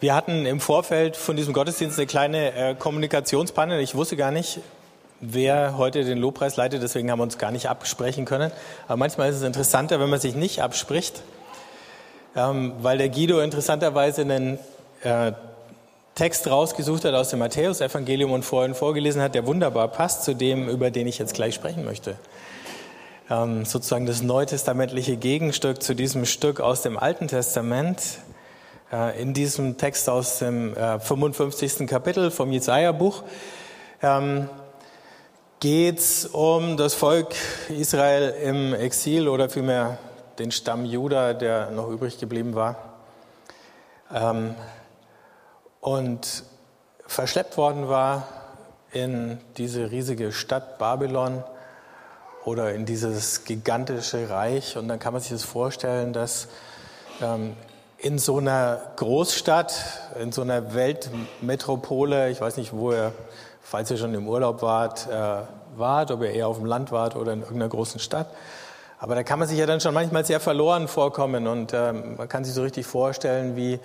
Wir hatten im Vorfeld von diesem Gottesdienst eine kleine äh, Kommunikationspanel. Ich wusste gar nicht, wer heute den Lobpreis leitet, deswegen haben wir uns gar nicht absprechen können. Aber manchmal ist es interessanter, wenn man sich nicht abspricht, ähm, weil der Guido interessanterweise einen äh, Text rausgesucht hat aus dem Matthäusevangelium und vorhin vorgelesen hat, der wunderbar passt zu dem, über den ich jetzt gleich sprechen möchte. Ähm, sozusagen das neutestamentliche Gegenstück zu diesem Stück aus dem Alten Testament. Äh, in diesem Text aus dem äh, 55. Kapitel vom Jesaja-Buch ähm, geht es um das Volk Israel im Exil oder vielmehr den Stamm Juda, der noch übrig geblieben war. Ähm, und verschleppt worden war in diese riesige Stadt Babylon oder in dieses gigantische Reich. Und dann kann man sich das vorstellen, dass ähm, in so einer Großstadt, in so einer Weltmetropole, ich weiß nicht, wo ihr, falls ihr schon im Urlaub wart, äh, wart, ob ihr eher auf dem Land wart oder in irgendeiner großen Stadt. Aber da kann man sich ja dann schon manchmal sehr verloren vorkommen und äh, man kann sich so richtig vorstellen, wie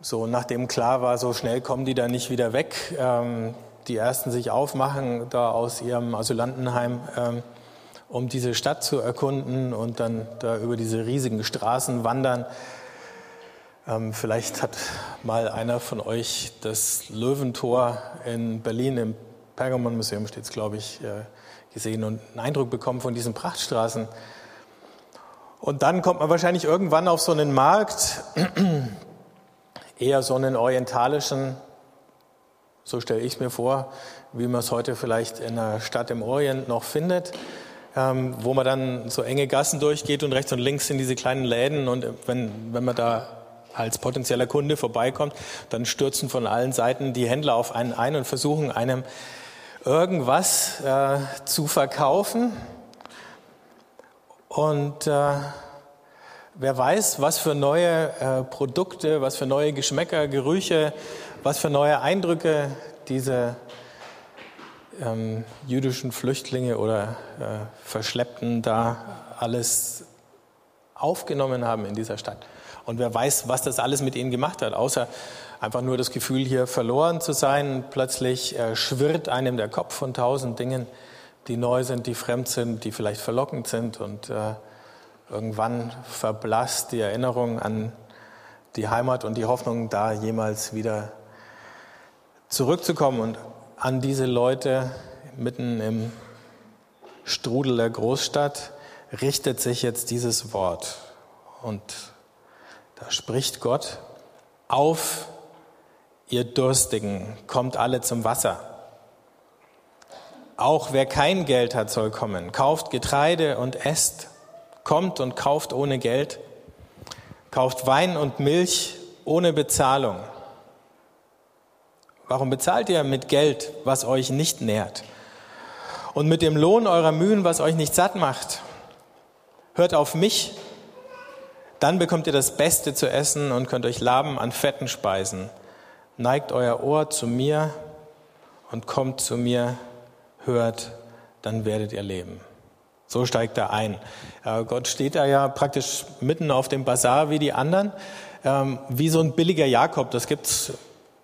so nachdem klar war, so schnell kommen die da nicht wieder weg, ähm, die ersten sich aufmachen da aus ihrem Asylantenheim, ähm, um diese Stadt zu erkunden und dann da über diese riesigen Straßen wandern. Ähm, vielleicht hat mal einer von euch das Löwentor in Berlin im Pergamon-Museum steht es, glaube ich, äh, gesehen und einen Eindruck bekommen von diesen Prachtstraßen. Und dann kommt man wahrscheinlich irgendwann auf so einen Markt, eher so einen orientalischen, so stelle ich es mir vor, wie man es heute vielleicht in einer Stadt im Orient noch findet, ähm, wo man dann so enge Gassen durchgeht und rechts und links in diese kleinen Läden und wenn, wenn man da als potenzieller Kunde vorbeikommt, dann stürzen von allen Seiten die Händler auf einen ein und versuchen einem irgendwas äh, zu verkaufen. Und äh, Wer weiß, was für neue äh, Produkte, was für neue Geschmäcker, Gerüche, was für neue Eindrücke diese ähm, jüdischen Flüchtlinge oder äh, Verschleppten da alles aufgenommen haben in dieser Stadt. Und wer weiß, was das alles mit ihnen gemacht hat, außer einfach nur das Gefühl, hier verloren zu sein. Plötzlich äh, schwirrt einem der Kopf von tausend Dingen, die neu sind, die fremd sind, die vielleicht verlockend sind und äh, Irgendwann verblasst die Erinnerung an die Heimat und die Hoffnung, da jemals wieder zurückzukommen. Und an diese Leute mitten im Strudel der Großstadt richtet sich jetzt dieses Wort. Und spricht Gott, auf, ihr Durstigen, kommt alle zum Wasser. Auch wer kein Geld hat, soll kommen. Kauft Getreide und esst. Kommt und kauft ohne Geld, kauft Wein und Milch ohne Bezahlung. Warum bezahlt ihr mit Geld, was euch nicht nährt? Und mit dem Lohn eurer Mühen, was euch nicht satt macht? Hört auf mich, dann bekommt ihr das Beste zu essen und könnt euch laben an fetten Speisen. Neigt euer Ohr zu mir und kommt zu mir, hört, dann werdet ihr leben. So steigt er ein. Gott steht da ja praktisch mitten auf dem Bazar wie die anderen, ähm, wie so ein billiger Jakob. Das gibt's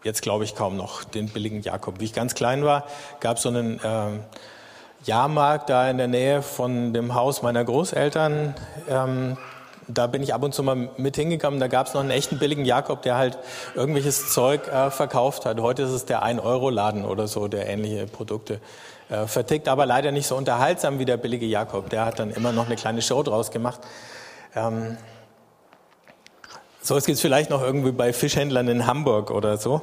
jetzt, glaube ich, kaum noch, den billigen Jakob. Wie ich ganz klein war, gab es so einen ähm, Jahrmarkt da in der Nähe von dem Haus meiner Großeltern. Da bin ich ab und zu mal mit hingekommen. Da gab es noch einen echten billigen Jakob, der halt irgendwelches Zeug äh, verkauft hat. Heute ist es der 1-Euro-Laden oder so, der ähnliche Produkte äh, vertickt, aber leider nicht so unterhaltsam wie der billige Jakob. Der hat dann immer noch eine kleine Show draus gemacht. Ähm, so, es gibt vielleicht noch irgendwie bei Fischhändlern in Hamburg oder so.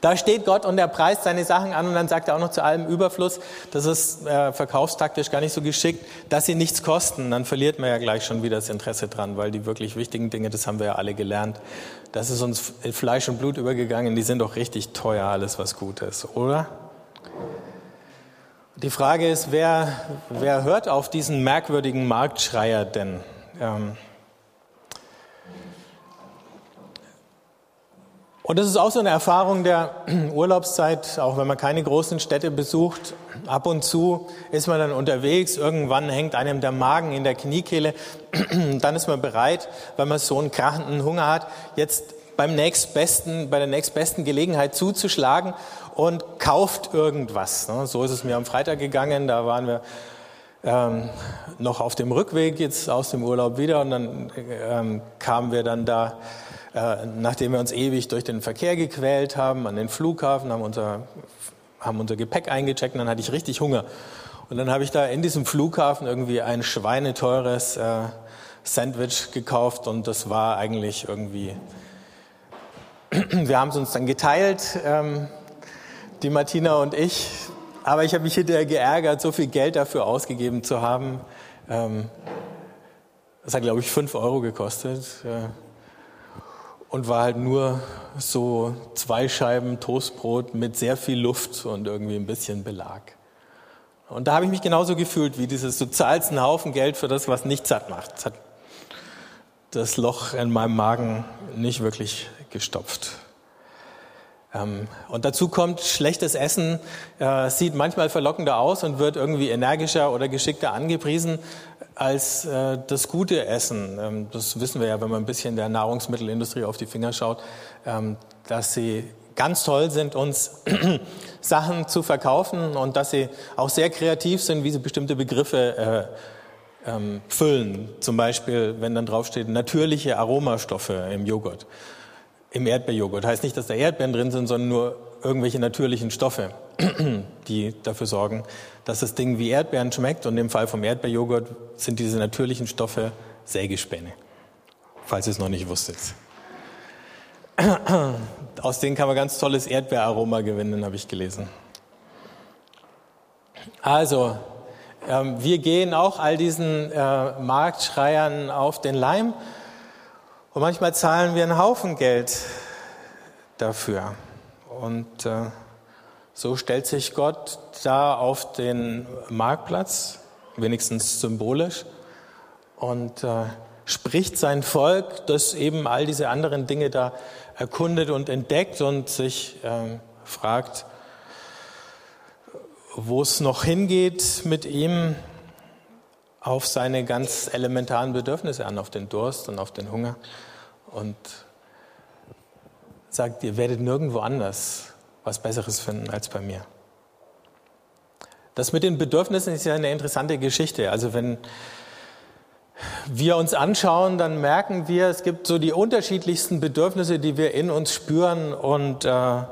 Da steht Gott und er preist seine Sachen an und dann sagt er auch noch zu allem Überfluss, das ist äh, verkaufstaktisch gar nicht so geschickt, dass sie nichts kosten. Dann verliert man ja gleich schon wieder das Interesse dran, weil die wirklich wichtigen Dinge, das haben wir ja alle gelernt, das ist uns in Fleisch und Blut übergegangen, die sind doch richtig teuer, alles was gut ist, oder? Die Frage ist, wer, wer hört auf diesen merkwürdigen Marktschreier denn? Ähm, Und das ist auch so eine Erfahrung der Urlaubszeit, auch wenn man keine großen Städte besucht. Ab und zu ist man dann unterwegs, irgendwann hängt einem der Magen in der Kniekehle, dann ist man bereit, weil man so einen krachenden Hunger hat, jetzt beim nächstbesten, bei der nächstbesten Gelegenheit zuzuschlagen und kauft irgendwas. Ne? So ist es mir am Freitag gegangen, da waren wir ähm, noch auf dem Rückweg jetzt aus dem Urlaub wieder und dann ähm, kamen wir dann da äh, nachdem wir uns ewig durch den Verkehr gequält haben, an den Flughafen, haben unser, haben unser Gepäck eingecheckt und dann hatte ich richtig Hunger. Und dann habe ich da in diesem Flughafen irgendwie ein schweineteures äh, Sandwich gekauft und das war eigentlich irgendwie, wir haben es uns dann geteilt, ähm, die Martina und ich, aber ich habe mich hinterher geärgert, so viel Geld dafür ausgegeben zu haben. Ähm, das hat, glaube ich, fünf Euro gekostet. Äh, und war halt nur so zwei Scheiben Toastbrot mit sehr viel Luft und irgendwie ein bisschen Belag. Und da habe ich mich genauso gefühlt wie dieses, du zahlst einen Haufen Geld für das, was nicht satt macht. Das hat das Loch in meinem Magen nicht wirklich gestopft. Ähm, und dazu kommt, schlechtes Essen äh, sieht manchmal verlockender aus und wird irgendwie energischer oder geschickter angepriesen als äh, das gute Essen. Ähm, das wissen wir ja, wenn man ein bisschen der Nahrungsmittelindustrie auf die Finger schaut, ähm, dass sie ganz toll sind, uns Sachen zu verkaufen und dass sie auch sehr kreativ sind, wie sie bestimmte Begriffe äh, füllen. Zum Beispiel, wenn dann draufsteht, natürliche Aromastoffe im Joghurt, im Erdbeerjoghurt. Heißt nicht, dass da Erdbeeren drin sind, sondern nur irgendwelche natürlichen Stoffe, die dafür sorgen, dass das Ding wie Erdbeeren schmeckt. Und im Fall vom Erdbeerjoghurt sind diese natürlichen Stoffe Sägespäne, falls ihr es noch nicht wusstet. Aus denen kann man ganz tolles Erdbeeraroma gewinnen, habe ich gelesen. Also, ähm, wir gehen auch all diesen äh, Marktschreiern auf den Leim und manchmal zahlen wir einen Haufen Geld dafür. Und äh, so stellt sich Gott da auf den Marktplatz, wenigstens symbolisch, und äh, spricht sein Volk, das eben all diese anderen Dinge da erkundet und entdeckt und sich äh, fragt, wo es noch hingeht mit ihm auf seine ganz elementaren Bedürfnisse an, auf den Durst und auf den Hunger. Und sagt, ihr werdet nirgendwo anders was Besseres finden als bei mir. Das mit den Bedürfnissen ist ja eine interessante Geschichte. Also wenn wir uns anschauen, dann merken wir, es gibt so die unterschiedlichsten Bedürfnisse, die wir in uns spüren und äh,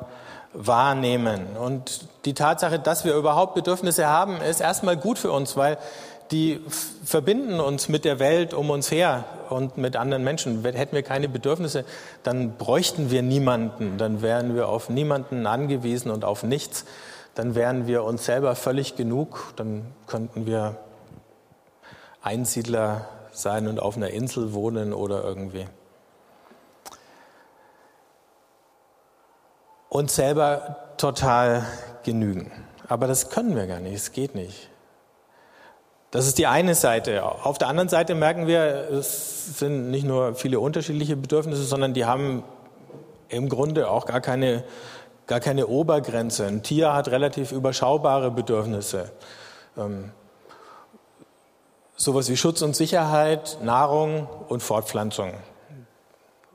wahrnehmen. Und die Tatsache, dass wir überhaupt Bedürfnisse haben, ist erstmal gut für uns, weil die verbinden uns mit der Welt um uns her und mit anderen Menschen. Hätten wir keine Bedürfnisse, dann bräuchten wir niemanden, dann wären wir auf niemanden angewiesen und auf nichts. Dann wären wir uns selber völlig genug, dann könnten wir Einsiedler sein und auf einer Insel wohnen oder irgendwie. Und selber total genügen. Aber das können wir gar nicht, es geht nicht. Das ist die eine Seite. Auf der anderen Seite merken wir, es sind nicht nur viele unterschiedliche Bedürfnisse, sondern die haben im Grunde auch gar keine, gar keine Obergrenze. Ein Tier hat relativ überschaubare Bedürfnisse. Ähm, sowas wie Schutz und Sicherheit, Nahrung und Fortpflanzung.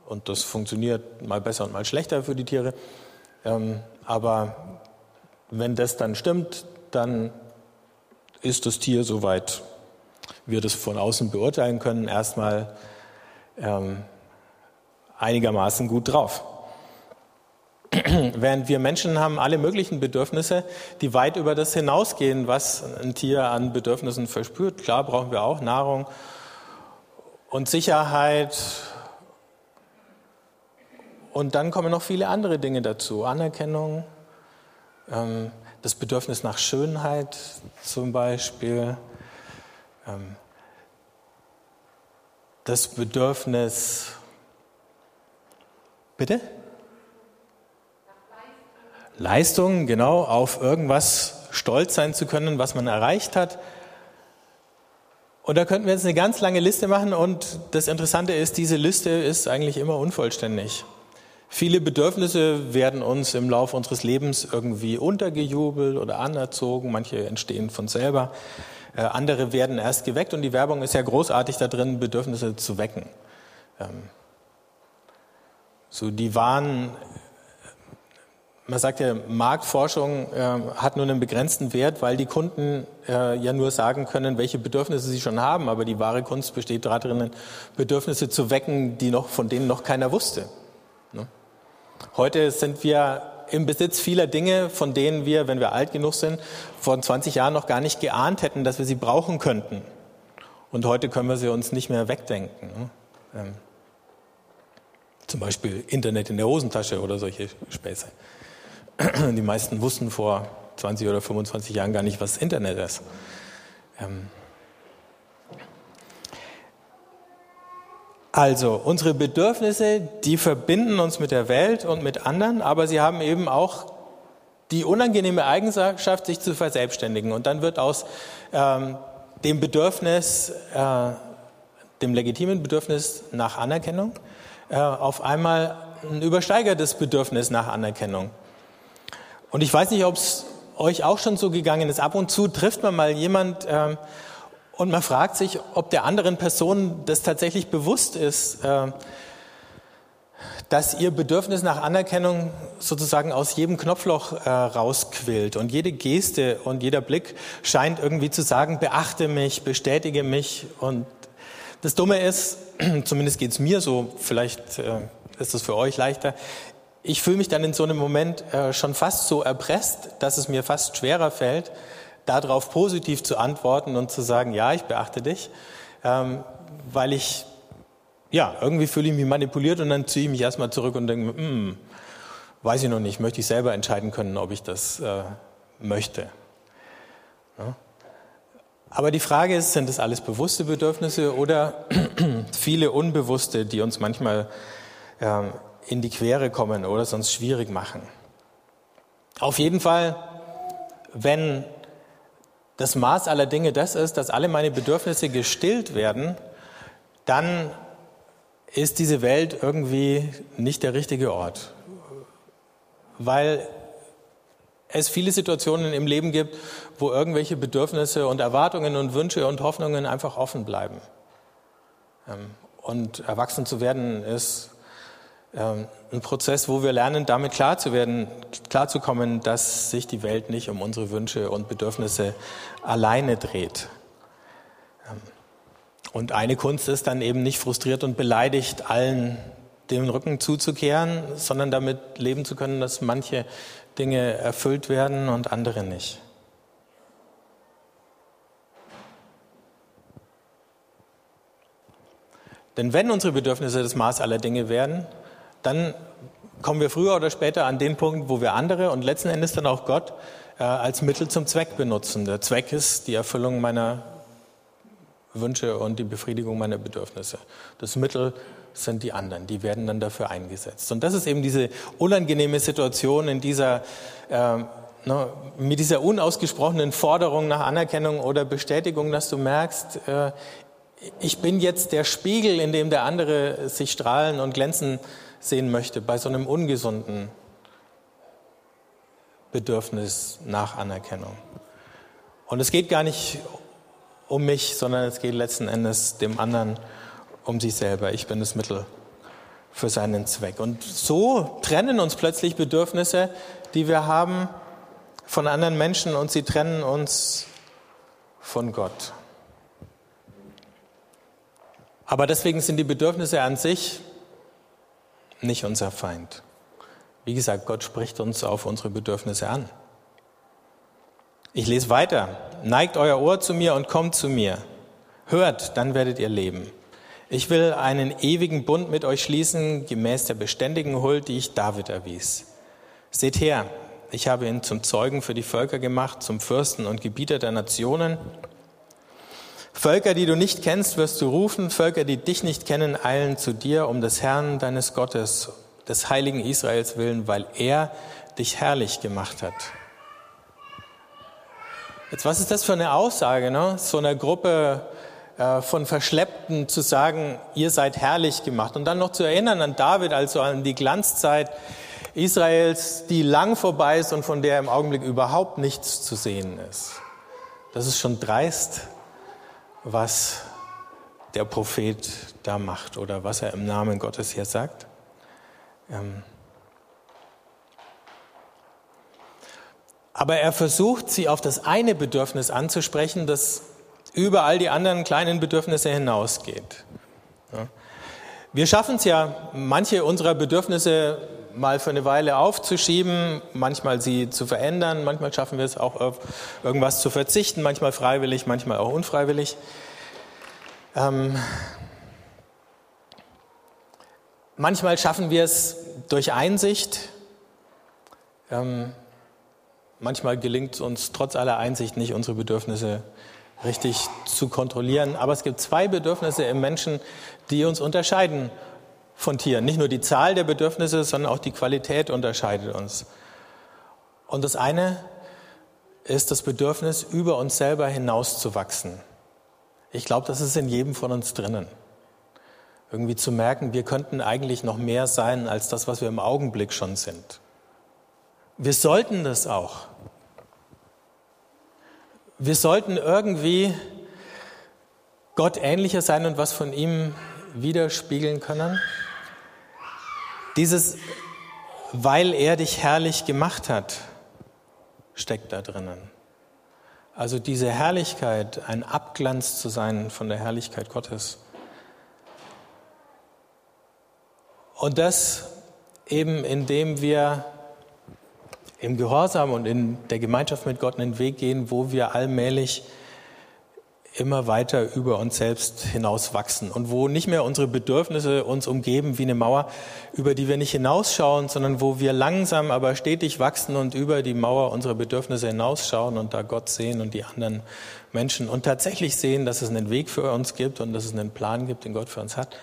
Und das funktioniert mal besser und mal schlechter für die Tiere. Ähm, aber wenn das dann stimmt, dann ist das Tier, soweit wir das von außen beurteilen können, erstmal ähm, einigermaßen gut drauf. Während wir Menschen haben alle möglichen Bedürfnisse, die weit über das hinausgehen, was ein Tier an Bedürfnissen verspürt. Klar brauchen wir auch Nahrung und Sicherheit. Und dann kommen noch viele andere Dinge dazu. Anerkennung, ähm, das Bedürfnis nach Schönheit zum Beispiel, ähm, das Bedürfnis, bitte? Leistung, genau, auf irgendwas stolz sein zu können, was man erreicht hat. Und da könnten wir jetzt eine ganz lange Liste machen und das Interessante ist, diese Liste ist eigentlich immer unvollständig. Viele Bedürfnisse werden uns im Laufe unseres Lebens irgendwie untergejubelt oder anerzogen. Manche entstehen von selber. Äh, andere werden erst geweckt und die Werbung ist ja großartig da drin, Bedürfnisse zu wecken. Ähm, so, die waren man sagt ja, Marktforschung äh, hat nur einen begrenzten Wert, weil die Kunden äh, ja nur sagen können, welche Bedürfnisse sie schon haben. Aber die wahre Kunst besteht darin, Bedürfnisse zu wecken, die noch, von denen noch keiner wusste. Ne? Heute sind wir im Besitz vieler Dinge, von denen wir, wenn wir alt genug sind, vor 20 Jahren noch gar nicht geahnt hätten, dass wir sie brauchen könnten. Und heute können wir sie uns nicht mehr wegdenken. Ne? Ähm, zum Beispiel Internet in der Hosentasche oder solche Späße. Die meisten wussten vor 20 oder 25 Jahren gar nicht, was Internet ist. Also, unsere Bedürfnisse, die verbinden uns mit der Welt und mit anderen, aber sie haben eben auch die unangenehme Eigenschaft, sich zu verselbstständigen. Und dann wird aus ähm, dem Bedürfnis, äh, dem legitimen Bedürfnis nach Anerkennung, äh, auf einmal ein übersteigertes Bedürfnis nach Anerkennung. Und ich weiß nicht, ob es euch auch schon so gegangen ist. Ab und zu trifft man mal jemand ähm, und man fragt sich, ob der anderen Person das tatsächlich bewusst ist, äh, dass ihr Bedürfnis nach Anerkennung sozusagen aus jedem Knopfloch äh, rausquillt. Und jede Geste und jeder Blick scheint irgendwie zu sagen, beachte mich, bestätige mich. Und das Dumme ist, zumindest geht es mir so, vielleicht äh, ist es für euch leichter, ich fühle mich dann in so einem Moment äh, schon fast so erpresst, dass es mir fast schwerer fällt, darauf positiv zu antworten und zu sagen, ja, ich beachte dich, ähm, weil ich, ja, irgendwie fühle ich mich manipuliert und dann ziehe ich mich erstmal zurück und denke, hm, weiß ich noch nicht, möchte ich selber entscheiden können, ob ich das äh, möchte. Ja. Aber die Frage ist, sind das alles bewusste Bedürfnisse oder viele unbewusste, die uns manchmal ähm, in die Quere kommen oder sonst schwierig machen. Auf jeden Fall, wenn das Maß aller Dinge das ist, dass alle meine Bedürfnisse gestillt werden, dann ist diese Welt irgendwie nicht der richtige Ort. Weil es viele Situationen im Leben gibt, wo irgendwelche Bedürfnisse und Erwartungen und Wünsche und Hoffnungen einfach offen bleiben. Ähm, und erwachsen zu werden ist ein Prozess, wo wir lernen, damit klar zu werden, klarzukommen, dass sich die Welt nicht um unsere Wünsche und Bedürfnisse alleine dreht. Ähm, und eine Kunst ist dann eben nicht frustriert und beleidigt allen den Rücken zuzukehren, sondern damit leben zu können, dass manche Dinge erfüllt werden und andere nicht. Denn wenn unsere Bedürfnisse das Maß aller Dinge werden, dann kommen wir früher oder später an den Punkt, wo wir andere und letzten Endes dann auch Gott äh, als Mittel zum Zweck benutzen. Der Zweck ist die Erfüllung meiner Wünsche und die Befriedigung meiner Bedürfnisse. Das Mittel sind die anderen, die werden dann dafür eingesetzt. Und das ist eben diese unangenehme Situation in dieser, äh, ne, mit dieser unausgesprochenen Forderung nach Anerkennung oder Bestätigung, dass du merkst, äh, ich bin jetzt der Spiegel, in dem der andere sich strahlen und glänzen sehen möchte bei so einem ungesunden Bedürfnis nach Anerkennung. Und es geht gar nicht um mich, sondern es geht letzten Endes dem anderen um sich selber. Ich bin das Mittel für seinen Zweck. Und so trennen uns plötzlich Bedürfnisse, die wir haben, von anderen Menschen und sie trennen uns von Gott. Aber deswegen sind die Bedürfnisse an sich nicht unser Feind. Wie gesagt, Gott spricht uns auf unsere Bedürfnisse an. Ich lese weiter. Neigt euer Ohr zu mir und kommt zu mir. Hört, dann werdet ihr leben. Ich will einen ewigen Bund mit euch schließen, gemäß der beständigen Huld, die ich David erwies. Seht her, ich habe ihn zum Zeugen für die Völker gemacht, zum Fürsten und Gebieter der Nationen. Völker, die du nicht kennst, wirst du rufen, Völker, die dich nicht kennen, eilen zu dir um des Herrn deines Gottes, des heiligen Israels willen, weil er dich herrlich gemacht hat. Jetzt, was ist das für eine Aussage, ne? So einer Gruppe äh, von Verschleppten zu sagen, ihr seid herrlich gemacht. Und dann noch zu erinnern an David, also an die Glanzzeit Israels, die lang vorbei ist und von der im Augenblick überhaupt nichts zu sehen ist. Das ist schon dreist, was der Prophet da macht oder was er im Namen Gottes hier sagt. Ähm Aber er versucht, sie auf das eine Bedürfnis anzusprechen, das über all die anderen kleinen Bedürfnisse hinausgeht. Wir schaffen es ja, manche unserer Bedürfnisse mal für eine Weile aufzuschieben, manchmal sie zu verändern, manchmal schaffen wir es auch auf irgendwas zu verzichten, manchmal freiwillig, manchmal auch unfreiwillig. Ähm, manchmal schaffen wir es durch Einsicht, ähm, manchmal gelingt es uns trotz aller Einsicht nicht, unsere Bedürfnisse richtig zu kontrollieren. Aber es gibt zwei Bedürfnisse im Menschen, die uns unterscheiden von Tieren. Nicht nur die Zahl der Bedürfnisse, sondern auch die Qualität unterscheidet uns. Und das eine ist das Bedürfnis, über uns selber hinauszuwachsen. Ich glaube, das ist in jedem von uns drinnen. Irgendwie zu merken, wir könnten eigentlich noch mehr sein als das, was wir im Augenblick schon sind. Wir sollten das auch. Wir sollten irgendwie Gott ähnlicher sein und was von ihm widerspiegeln können. Dieses, weil er dich herrlich gemacht hat, steckt da drinnen. Also diese Herrlichkeit, ein Abglanz zu sein von der Herrlichkeit Gottes. Und das eben indem wir im Gehorsam und in der Gemeinschaft mit Gott einen Weg gehen, wo wir allmählich immer weiter über uns selbst hinaus wachsen und wo nicht mehr unsere Bedürfnisse uns umgeben wie eine Mauer, über die wir nicht hinausschauen, sondern wo wir langsam aber stetig wachsen und über die Mauer unserer Bedürfnisse hinausschauen und da Gott sehen und die anderen Menschen und tatsächlich sehen, dass es einen Weg für uns gibt und dass es einen Plan gibt, den Gott für uns hat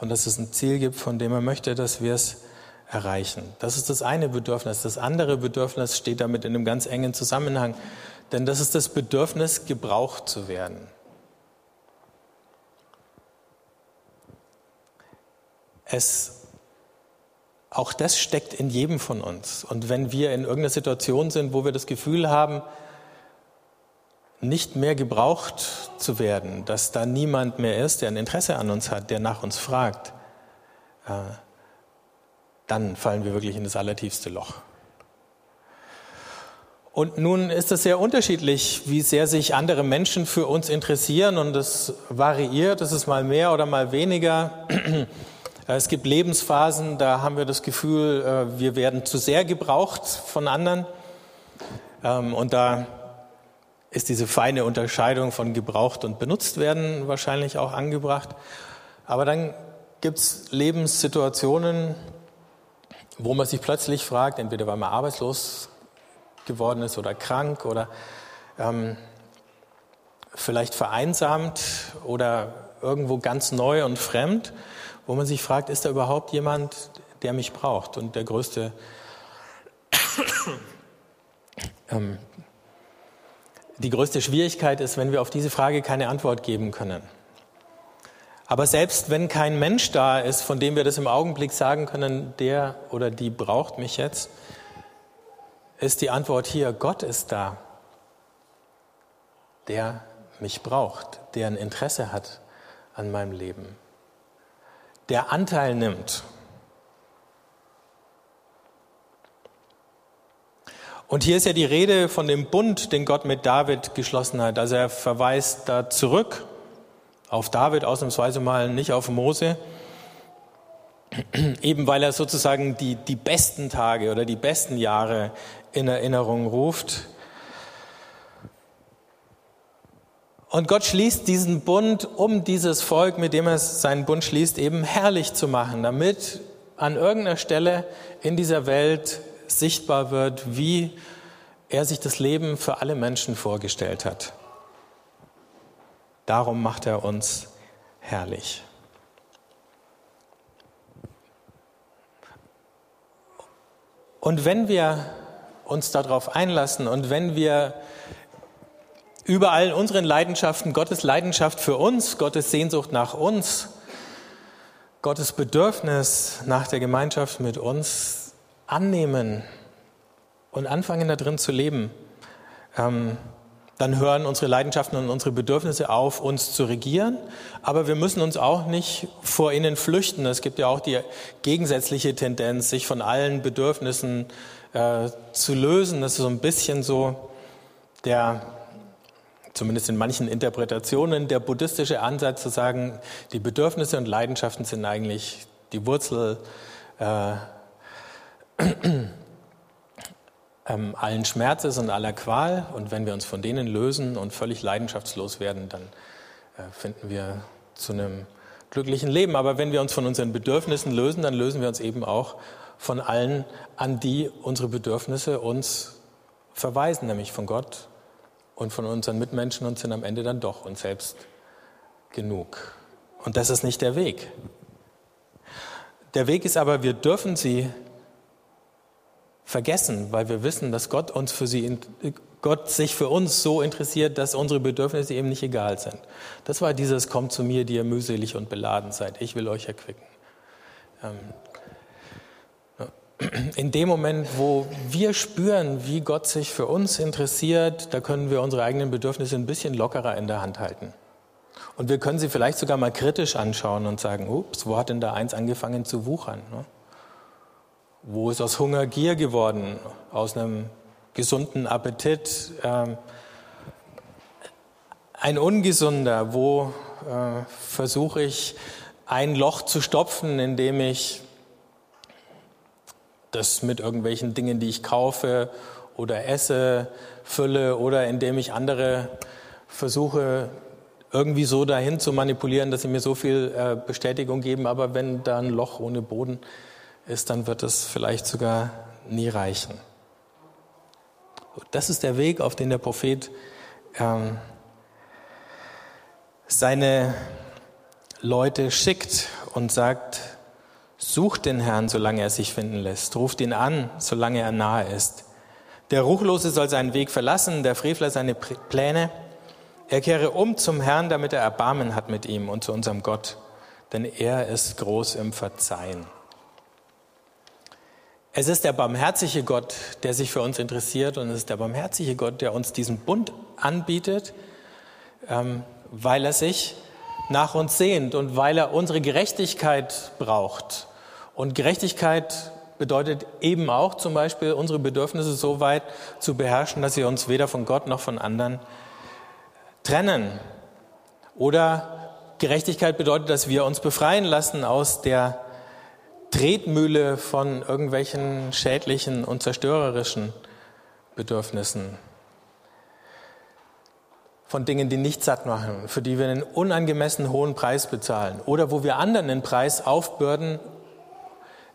und dass es ein Ziel gibt, von dem er möchte, dass wir es erreichen. Das ist das eine Bedürfnis. Das andere Bedürfnis steht damit in einem ganz engen Zusammenhang. Denn das ist das Bedürfnis, gebraucht zu werden. Es, auch das steckt in jedem von uns. Und wenn wir in irgendeiner Situation sind, wo wir das Gefühl haben, nicht mehr gebraucht zu werden, dass da niemand mehr ist, der ein Interesse an uns hat, der nach uns fragt, äh, dann fallen wir wirklich in das allertiefste Loch. Und nun ist es sehr unterschiedlich, wie sehr sich andere Menschen für uns interessieren und es variiert, es ist mal mehr oder mal weniger. Es gibt Lebensphasen, da haben wir das Gefühl, äh, wir werden zu sehr gebraucht von anderen. Ähm, und da ist diese feine Unterscheidung von gebraucht und benutzt werden wahrscheinlich auch angebracht. Aber dann gibt es Lebenssituationen, wo man sich plötzlich fragt, entweder weil man arbeitslos geworden ist oder krank oder ähm, vielleicht vereinsamt oder irgendwo ganz neu und fremd, wo man sich fragt, ist da überhaupt jemand, der mich braucht? Und der größte, ähm, die größte Schwierigkeit ist, wenn wir auf diese Frage keine Antwort geben können. Aber selbst wenn kein Mensch da ist, von dem wir das im Augenblick sagen können, der oder die braucht mich jetzt, ist die Antwort hier, Gott ist da, der mich braucht, der ein Interesse hat an meinem Leben, der Anteil nimmt. Und hier ist ja die Rede von dem Bund, den Gott mit David geschlossen hat. Also er verweist da zurück auf David, ausnahmsweise mal nicht auf Mose eben weil er sozusagen die, die besten Tage oder die besten Jahre in Erinnerung ruft. Und Gott schließt diesen Bund, um dieses Volk, mit dem er seinen Bund schließt, eben herrlich zu machen, damit an irgendeiner Stelle in dieser Welt sichtbar wird, wie er sich das Leben für alle Menschen vorgestellt hat. Darum macht er uns herrlich. Und wenn wir uns darauf einlassen und wenn wir über allen unseren Leidenschaften Gottes Leidenschaft für uns, Gottes Sehnsucht nach uns, Gottes Bedürfnis nach der Gemeinschaft mit uns annehmen und anfangen da drin zu leben, ähm, dann hören unsere Leidenschaften und unsere Bedürfnisse auf, uns zu regieren. Aber wir müssen uns auch nicht vor ihnen flüchten. Es gibt ja auch die gegensätzliche Tendenz, sich von allen Bedürfnissen äh, zu lösen. Das ist so ein bisschen so der, zumindest in manchen Interpretationen, der buddhistische Ansatz zu sagen, die Bedürfnisse und Leidenschaften sind eigentlich die Wurzel äh, ähm, allen Schmerzes und aller Qual. Und wenn wir uns von denen lösen und völlig leidenschaftslos werden, dann äh, finden wir zu einem glücklichen Leben. Aber wenn wir uns von unseren Bedürfnissen lösen, dann lösen wir uns eben auch von allen, an die unsere Bedürfnisse uns verweisen, nämlich von Gott und von unseren Mitmenschen und sind am Ende dann doch uns selbst genug. Und das ist nicht der Weg. Der Weg ist aber, wir dürfen sie vergessen, weil wir wissen, dass Gott uns für sie, Gott sich für uns so interessiert, dass unsere Bedürfnisse eben nicht egal sind. Das war dieses Kommt zu mir, die ihr mühselig und beladen seid. Ich will euch erquicken. In dem Moment, wo wir spüren, wie Gott sich für uns interessiert, da können wir unsere eigenen Bedürfnisse ein bisschen lockerer in der Hand halten. Und wir können sie vielleicht sogar mal kritisch anschauen und sagen, ups, wo hat denn da eins angefangen zu wuchern? Ne? Wo ist aus Hunger Gier geworden? Aus einem gesunden Appetit ähm, ein ungesunder? Wo äh, versuche ich ein Loch zu stopfen, indem ich das mit irgendwelchen Dingen, die ich kaufe oder esse, fülle oder indem ich andere versuche irgendwie so dahin zu manipulieren, dass sie mir so viel äh, Bestätigung geben, aber wenn da ein Loch ohne Boden ist, dann wird es vielleicht sogar nie reichen. Das ist der Weg, auf den der Prophet ähm, seine Leute schickt und sagt, sucht den Herrn, solange er sich finden lässt, ruft ihn an, solange er nahe ist. Der Ruchlose soll seinen Weg verlassen, der Frevler seine Pläne. Er kehre um zum Herrn, damit er Erbarmen hat mit ihm und zu unserem Gott, denn er ist groß im Verzeihen. Es ist der barmherzige Gott, der sich für uns interessiert und es ist der barmherzige Gott, der uns diesen Bund anbietet, ähm, weil er sich nach uns sehnt und weil er unsere Gerechtigkeit braucht. Und Gerechtigkeit bedeutet eben auch zum Beispiel, unsere Bedürfnisse so weit zu beherrschen, dass sie uns weder von Gott noch von anderen trennen. Oder Gerechtigkeit bedeutet, dass wir uns befreien lassen aus der Tretmühle von irgendwelchen schädlichen und zerstörerischen Bedürfnissen. Von Dingen, die nicht satt machen, für die wir einen unangemessen hohen Preis bezahlen. Oder wo wir anderen den Preis aufbürden,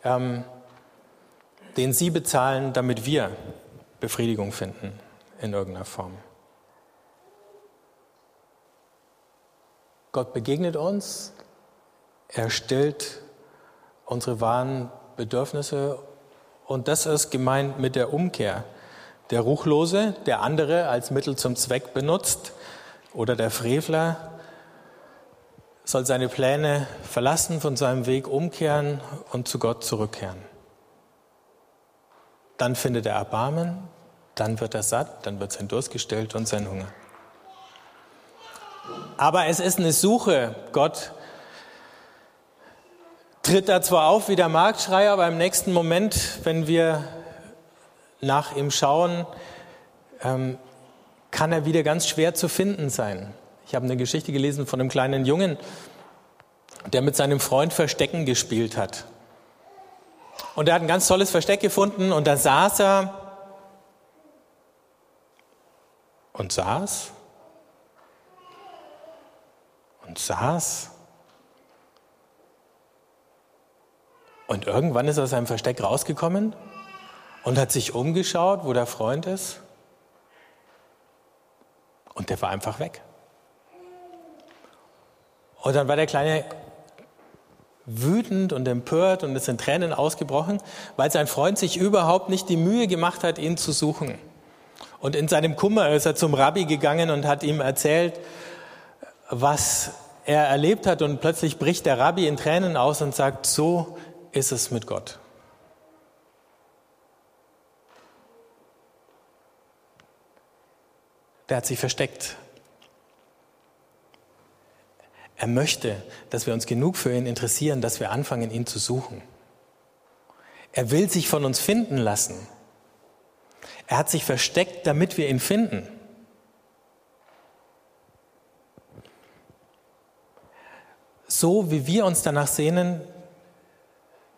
ähm, den sie bezahlen, damit wir Befriedigung finden in irgendeiner Form. Gott begegnet uns, er stillt unsere wahren Bedürfnisse. Und das ist gemeint mit der Umkehr. Der Ruchlose, der andere als Mittel zum Zweck benutzt, oder der Frevler soll seine Pläne verlassen, von seinem Weg umkehren und zu Gott zurückkehren. Dann findet er Erbarmen, dann wird er satt, dann wird sein Durst gestillt und sein Hunger. Aber es ist eine Suche. Gott tritt da zwar auf wie der Marktschreier, aber im nächsten Moment, wenn wir nach ihm schauen, ähm, kann er wieder ganz schwer zu finden sein. Ich habe eine Geschichte gelesen von einem kleinen Jungen, der mit seinem Freund Verstecken gespielt hat. Und er hat ein ganz tolles Versteck gefunden und da saß er und saß und saß Und irgendwann ist er aus seinem Versteck rausgekommen und hat sich umgeschaut, wo der Freund ist. Und der war einfach weg. Und dann war der Kleine wütend und empört und ist in Tränen ausgebrochen, weil sein Freund sich überhaupt nicht die Mühe gemacht hat, ihn zu suchen. Und in seinem Kummer ist er zum Rabbi gegangen und hat ihm erzählt, was er erlebt hat. Und plötzlich bricht der Rabbi in Tränen aus und sagt, so ist es mit Gott. Der hat sich versteckt. Er möchte, dass wir uns genug für ihn interessieren, dass wir anfangen, ihn zu suchen. Er will sich von uns finden lassen. Er hat sich versteckt, damit wir ihn finden. So wie wir uns danach sehnen,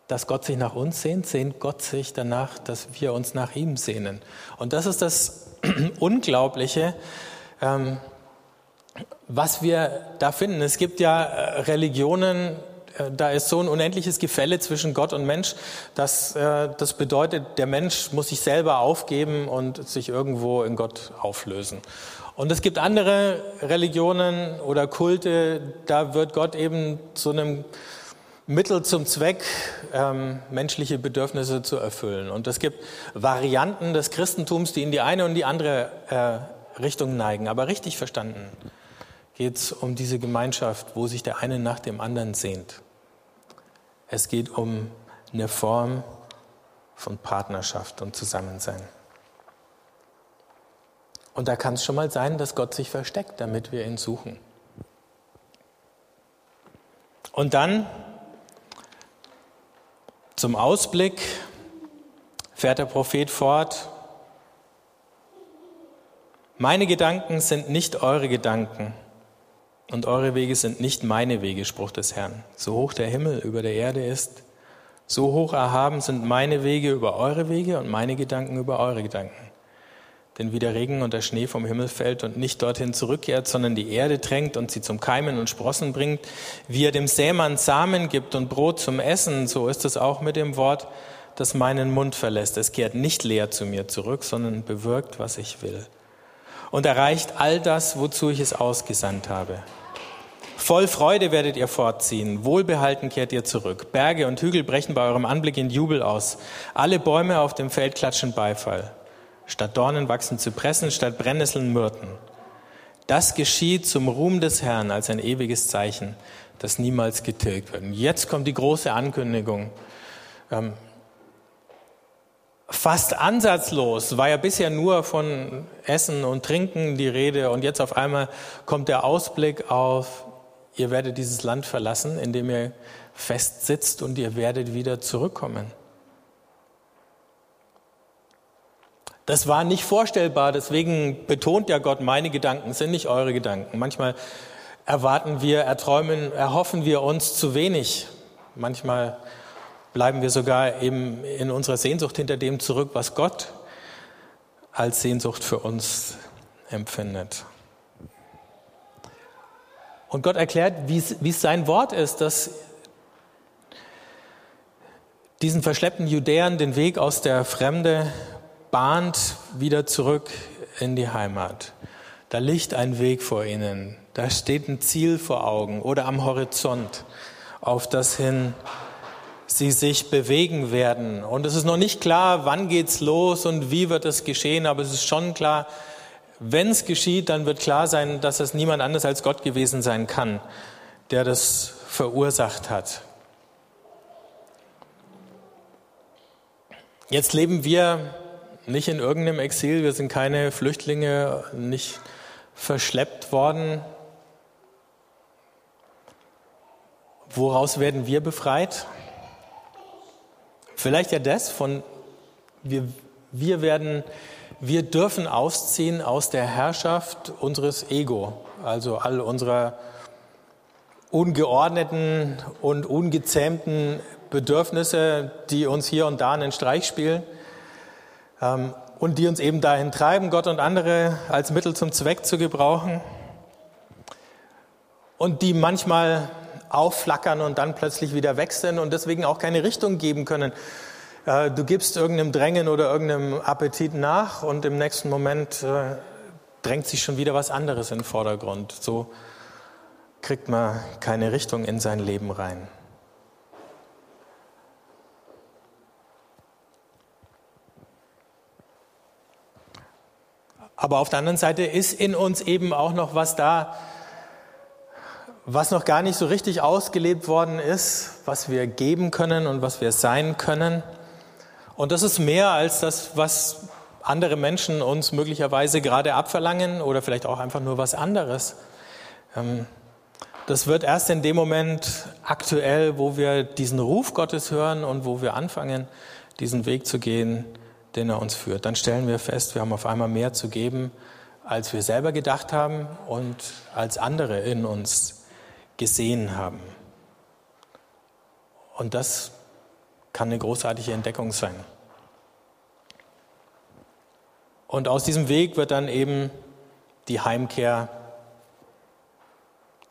dass Gott sich nach uns sehnt, sehnt Gott sich danach, dass wir uns nach ihm sehnen. Und das ist das Unglaubliche, ähm, was wir da finden. Es gibt ja äh, Religionen, äh, da ist so ein unendliches Gefälle zwischen Gott und Mensch, dass äh, das bedeutet, der Mensch muss sich selber aufgeben und sich irgendwo in Gott auflösen. Und es gibt andere Religionen oder Kulte, da wird Gott eben zu einem Mittel zum Zweck, ähm, menschliche Bedürfnisse zu erfüllen. Und es gibt Varianten des Christentums, die in die eine und die andere äh, Richtung neigen. Aber richtig verstanden geht es um diese Gemeinschaft, wo sich der eine nach dem anderen sehnt. Es geht um eine Form von Partnerschaft und Zusammensein. Und da kann es schon mal sein, dass Gott sich versteckt, damit wir ihn suchen. Und dann zum Ausblick fährt der Prophet fort. Meine Gedanken sind nicht eure Gedanken und eure Wege sind nicht meine Wege, Spruch des Herrn. So hoch der Himmel über der Erde ist, so hoch erhaben sind meine Wege über eure Wege und meine Gedanken über eure Gedanken. Denn wie der Regen und der Schnee vom Himmel fällt und nicht dorthin zurückkehrt, sondern die Erde drängt und sie zum Keimen und Sprossen bringt, wie er dem Sämann Samen gibt und Brot zum Essen, so ist es auch mit dem Wort, das meinen Mund verlässt. Es kehrt nicht leer zu mir zurück, sondern bewirkt, was ich will und erreicht all das, wozu ich es ausgesandt habe. Voll Freude werdet ihr fortziehen, wohlbehalten kehrt ihr zurück. Berge und Hügel brechen bei eurem Anblick in Jubel aus. Alle Bäume auf dem Feld klatschen Beifall. Statt Dornen wachsen Zypressen, statt Brennnesseln Myrten. Das geschieht zum Ruhm des Herrn als ein ewiges Zeichen, das niemals getilgt wird. Und jetzt kommt die große Ankündigung. Ähm, fast ansatzlos, war ja bisher nur von Essen und Trinken die Rede und jetzt auf einmal kommt der Ausblick auf, ihr werdet dieses Land verlassen, in dem ihr fest sitzt und ihr werdet wieder zurückkommen. Das war nicht vorstellbar, deswegen betont ja Gott, meine Gedanken sind nicht eure Gedanken. Manchmal erwarten wir, erträumen, erhoffen wir uns zu wenig. Manchmal bleiben wir sogar eben in unserer Sehnsucht hinter dem zurück, was Gott als Sehnsucht für uns empfindet. Und Gott erklärt, wie es sein Wort ist, dass diesen verschleppten Judäern den Weg aus der Fremde bahnt wieder zurück in die Heimat. Da liegt ein Weg vor ihnen, da steht ein Ziel vor Augen oder am Horizont, auf das hin sie sich bewegen werden. Und es ist noch nicht klar, wann geht's los und wie wird es geschehen, aber es ist schon klar, wenn es geschieht, dann wird klar sein, dass es niemand anders als Gott gewesen sein kann, der das verursacht hat. Jetzt leben wir nicht in irgendeinem Exil, wir sind keine Flüchtlinge, nicht verschleppt worden. Woraus werden wir befreit? Vielleicht ja das von, wir, wir werden, wir dürfen ausziehen aus der Herrschaft unseres Ego, also all unserer ungeordneten und ungezähmten Bedürfnisse, die uns hier und da einen Streich spielen ähm, und die uns eben dahin treiben, Gott und andere als Mittel zum Zweck zu gebrauchen. Und die manchmal aufflackern und dann plötzlich wieder weg sind und deswegen auch keine Richtung geben können. Äh, du gibst irgendeinem Drängen oder irgendeinem Appetit nach und im nächsten Moment äh, drängt sich schon wieder was anderes in den Vordergrund. So kriegt man keine Richtung in sein Leben rein. Aber auf der anderen Seite ist in uns eben auch noch was da, was noch gar nicht so richtig ausgelebt worden ist, was wir geben können und was wir sein können. Und das ist mehr als das, was andere Menschen uns möglicherweise gerade abverlangen oder vielleicht auch einfach nur was anderes. Ähm, das wird erst in dem Moment aktuell, wo wir diesen Ruf Gottes hören und wo wir anfangen, diesen Weg zu gehen, den er uns führt. Dann stellen wir fest, wir haben auf einmal mehr zu geben, als wir selber gedacht haben und als andere in uns gesehen haben. Und das kann eine großartige Entdeckung sein. Und aus diesem Weg wird dann eben die Heimkehr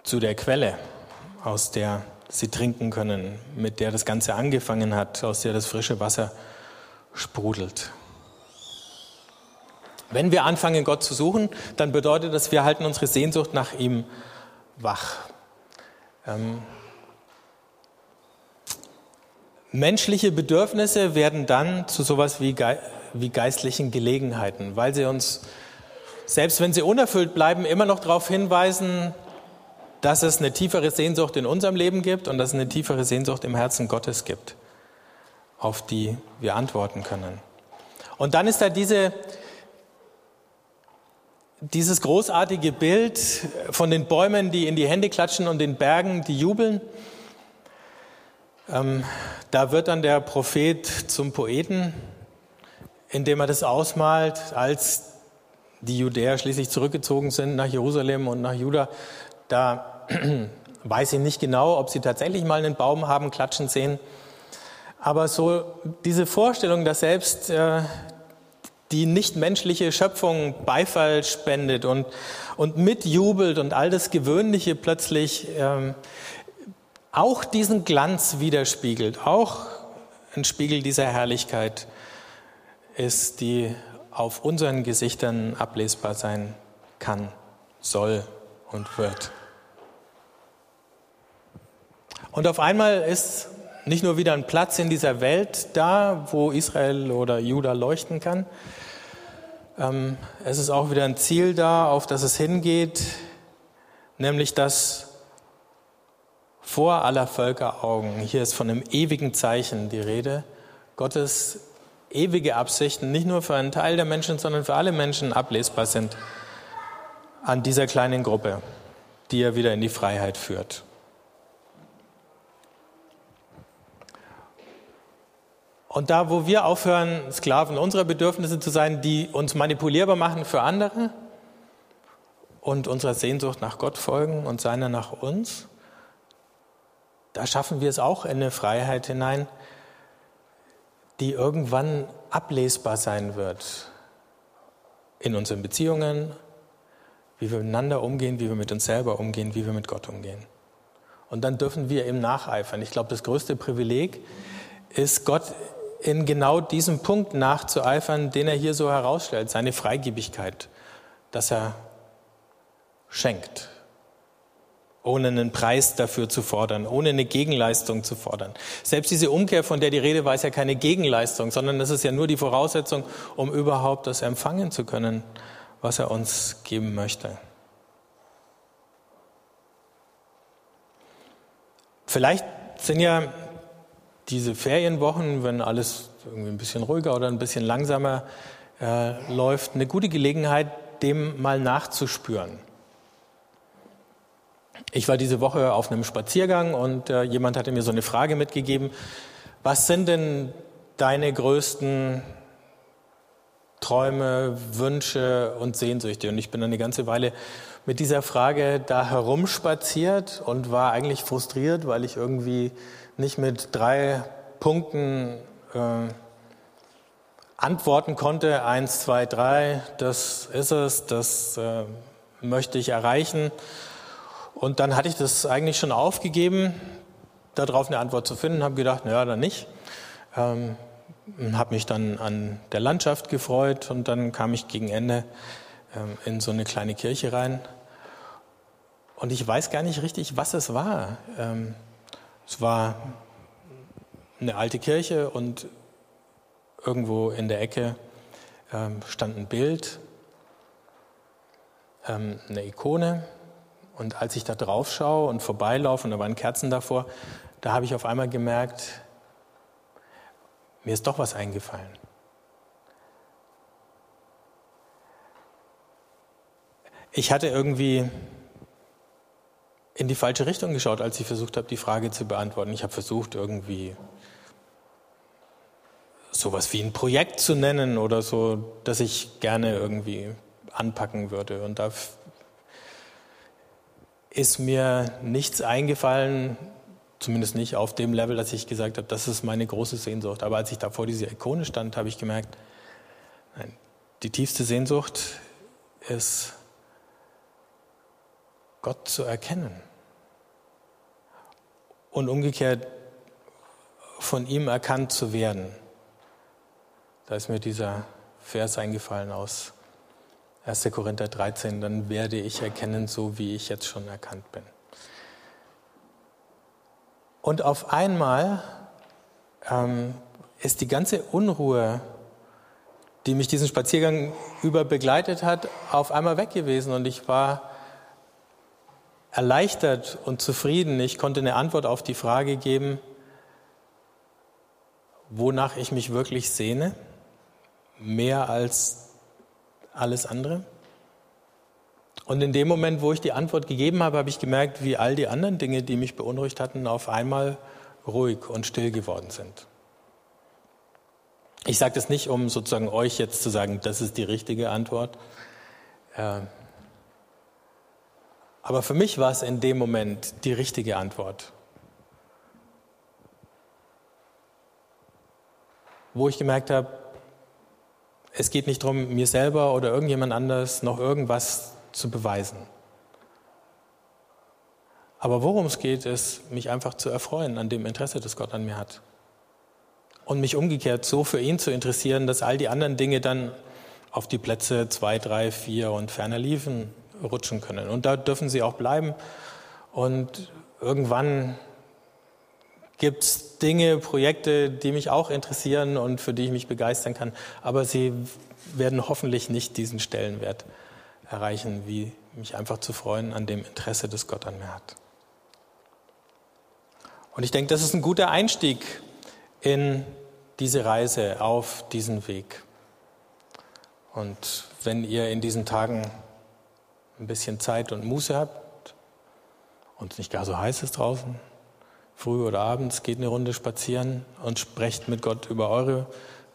zu der Quelle, aus der sie trinken können, mit der das Ganze angefangen hat, aus der das frische Wasser sprudelt. Wenn wir anfangen, Gott zu suchen, dann bedeutet das, wir halten unsere Sehnsucht nach ihm wach. Ähm, menschliche Bedürfnisse werden dann zu sowas wie, ge wie geistlichen Gelegenheiten, weil sie uns, selbst wenn sie unerfüllt bleiben, immer noch darauf hinweisen, dass es eine tiefere Sehnsucht in unserem Leben gibt und dass es eine tiefere Sehnsucht im Herzen Gottes gibt, auf die wir antworten können. Und dann ist da diese, dieses großartige Bild von den Bäumen, die in die Hände klatschen und den Bergen, die jubeln. Ähm, da wird dann der Prophet zum Poeten, indem er das ausmalt, als die Judäer schließlich zurückgezogen sind nach Jerusalem und nach Juda. Da weiß ich nicht genau, ob sie tatsächlich mal einen Baum haben klatschen sehen. Aber so diese Vorstellung, dass selbst äh, die nichtmenschliche Schöpfung Beifall spendet und, und mitjubelt und all das Gewöhnliche plötzlich ähm, auch diesen Glanz widerspiegelt, auch ein Spiegel dieser Herrlichkeit ist, die auf unseren Gesichtern ablesbar sein kann, soll und wird. Und auf einmal ist nicht nur wieder ein Platz in dieser Welt da, wo Israel oder Juda leuchten kann. Ähm, es ist auch wieder ein Ziel da, auf das es hingeht, nämlich das vor aller Völker Augen. Hier ist von einem ewigen Zeichen die Rede. Gottes ewige Absichten, nicht nur für einen Teil der Menschen, sondern für alle Menschen ablesbar sind an dieser kleinen Gruppe, die er wieder in die Freiheit führt. Und da, wo wir aufhören, Sklaven unserer Bedürfnisse zu sein, die uns manipulierbar machen für andere und unserer Sehnsucht nach Gott folgen und seiner nach uns, da schaffen wir es auch in eine Freiheit hinein, die irgendwann ablesbar sein wird in unseren Beziehungen, wie wir miteinander umgehen, wie wir mit uns selber umgehen, wie wir mit Gott umgehen. Und dann dürfen wir ihm nacheifern. Ich glaube, das größte Privileg ist, Gott in genau diesem Punkt nachzueifern, den er hier so herausstellt, seine Freigebigkeit, dass er schenkt, ohne einen Preis dafür zu fordern, ohne eine Gegenleistung zu fordern. Selbst diese Umkehr, von der die Rede war, ist ja keine Gegenleistung, sondern das ist ja nur die Voraussetzung, um überhaupt das empfangen zu können, was er uns geben möchte. Vielleicht sind ja diese Ferienwochen, wenn alles irgendwie ein bisschen ruhiger oder ein bisschen langsamer äh, läuft, eine gute Gelegenheit, dem mal nachzuspüren. Ich war diese Woche auf einem Spaziergang und äh, jemand hatte mir so eine Frage mitgegeben, was sind denn deine größten Träume, Wünsche und Sehnsüchte? Und ich bin eine ganze Weile mit dieser Frage da herumspaziert und war eigentlich frustriert, weil ich irgendwie nicht mit drei Punkten äh, antworten konnte, eins, zwei, drei, das ist es, das äh, möchte ich erreichen. Und dann hatte ich das eigentlich schon aufgegeben, darauf eine Antwort zu finden, habe gedacht, naja, dann nicht. Ähm, habe mich dann an der Landschaft gefreut und dann kam ich gegen Ende ähm, in so eine kleine Kirche rein. Und ich weiß gar nicht richtig, was es war. Ähm, es war eine alte Kirche und irgendwo in der Ecke ähm, stand ein Bild ähm, eine Ikone. Und als ich da drauf schaue und vorbeilaufe und da waren Kerzen davor, da habe ich auf einmal gemerkt, mir ist doch was eingefallen. Ich hatte irgendwie in die falsche Richtung geschaut, als ich versucht habe, die Frage zu beantworten. Ich habe versucht, irgendwie sowas wie ein Projekt zu nennen oder so, das ich gerne irgendwie anpacken würde. Und da ist mir nichts eingefallen, zumindest nicht auf dem Level, dass ich gesagt habe, das ist meine große Sehnsucht. Aber als ich da vor dieser Ikone stand, habe ich gemerkt, nein, die tiefste Sehnsucht ist, Gott zu erkennen. Und umgekehrt von ihm erkannt zu werden. Da ist mir dieser Vers eingefallen aus 1. Korinther 13, dann werde ich erkennen, so wie ich jetzt schon erkannt bin. Und auf einmal ähm, ist die ganze Unruhe, die mich diesen Spaziergang über begleitet hat, auf einmal weg gewesen und ich war erleichtert und zufrieden. Ich konnte eine Antwort auf die Frage geben, wonach ich mich wirklich sehne, mehr als alles andere. Und in dem Moment, wo ich die Antwort gegeben habe, habe ich gemerkt, wie all die anderen Dinge, die mich beunruhigt hatten, auf einmal ruhig und still geworden sind. Ich sage das nicht, um sozusagen euch jetzt zu sagen, das ist die richtige Antwort. Aber für mich war es in dem Moment die richtige Antwort. Wo ich gemerkt habe, es geht nicht darum, mir selber oder irgendjemand anders noch irgendwas zu beweisen. Aber worum es geht, ist, mich einfach zu erfreuen an dem Interesse, das Gott an mir hat. Und mich umgekehrt so für ihn zu interessieren, dass all die anderen Dinge dann auf die Plätze zwei, drei, vier und ferner liefen rutschen können. Und da dürfen sie auch bleiben. Und irgendwann gibt es Dinge, Projekte, die mich auch interessieren und für die ich mich begeistern kann. Aber sie werden hoffentlich nicht diesen Stellenwert erreichen, wie mich einfach zu freuen an dem Interesse, das Gott an mir hat. Und ich denke, das ist ein guter Einstieg in diese Reise, auf diesen Weg. Und wenn ihr in diesen Tagen ein bisschen Zeit und Muße habt und nicht gar so heiß ist draußen, früh oder abends, geht eine Runde spazieren und sprecht mit Gott über eure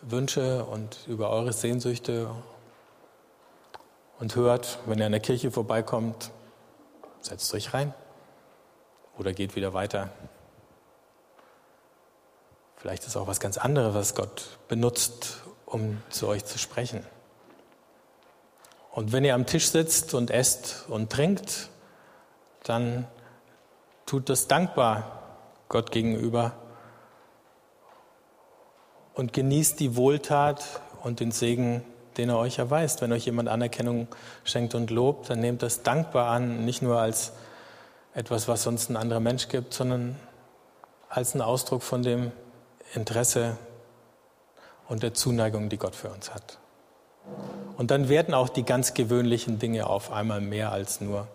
Wünsche und über eure Sehnsüchte und hört, wenn ihr an der Kirche vorbeikommt, setzt euch rein oder geht wieder weiter. Vielleicht ist auch was ganz anderes, was Gott benutzt, um zu euch zu sprechen. Und wenn ihr am Tisch sitzt und esst und trinkt, dann tut das dankbar Gott gegenüber und genießt die Wohltat und den Segen, den er euch erweist. Wenn euch jemand Anerkennung schenkt und lobt, dann nehmt das dankbar an, nicht nur als etwas, was sonst ein anderer Mensch gibt, sondern als ein Ausdruck von dem Interesse und der Zuneigung, die Gott für uns hat. Und dann werden auch die ganz gewöhnlichen Dinge auf einmal mehr als nur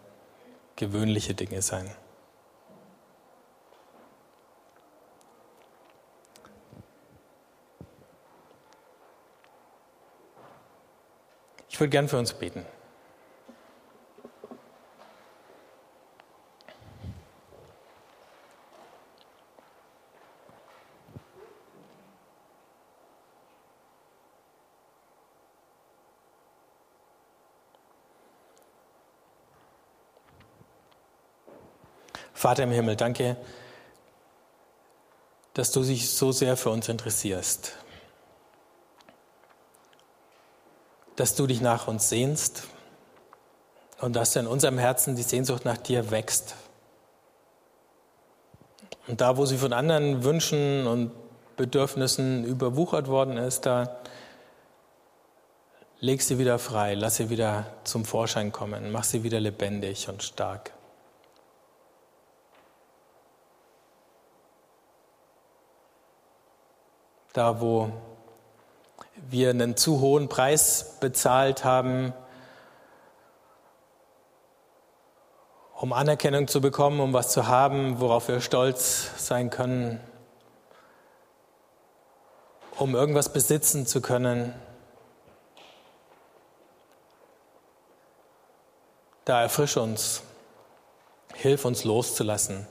gewöhnliche Dinge sein. Ich würde gern für uns beten. Vater im Himmel, danke, dass du dich so sehr für uns interessierst, dass du dich nach uns sehnst und dass in unserem Herzen die Sehnsucht nach dir wächst. Und da, wo sie von anderen Wünschen und Bedürfnissen überwuchert worden ist, da leg sie wieder frei, lass sie wieder zum Vorschein kommen, mach sie wieder lebendig und stark. Da wo wir einen zu hohen Preis bezahlt haben, um Anerkennung zu bekommen, um was zu haben, worauf wir stolz sein können, um irgendwas besitzen zu können. Da erfrisch uns, hilf uns loszulassen,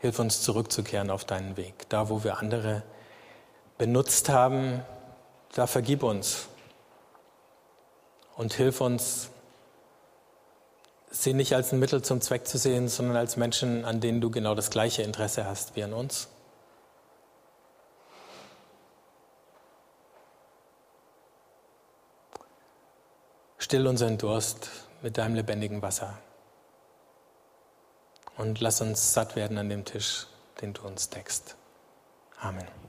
hilf uns zurückzukehren auf deinen Weg. Da, wo wir andere benutzt haben, da vergib uns und hilf uns, sie nicht als ein Mittel zum Zweck zu sehen, sondern als Menschen, an denen du genau das gleiche Interesse hast wie an uns. Still unseren Durst mit deinem lebendigen Wasser und lass uns satt werden an dem Tisch, den du uns deckst. Amen.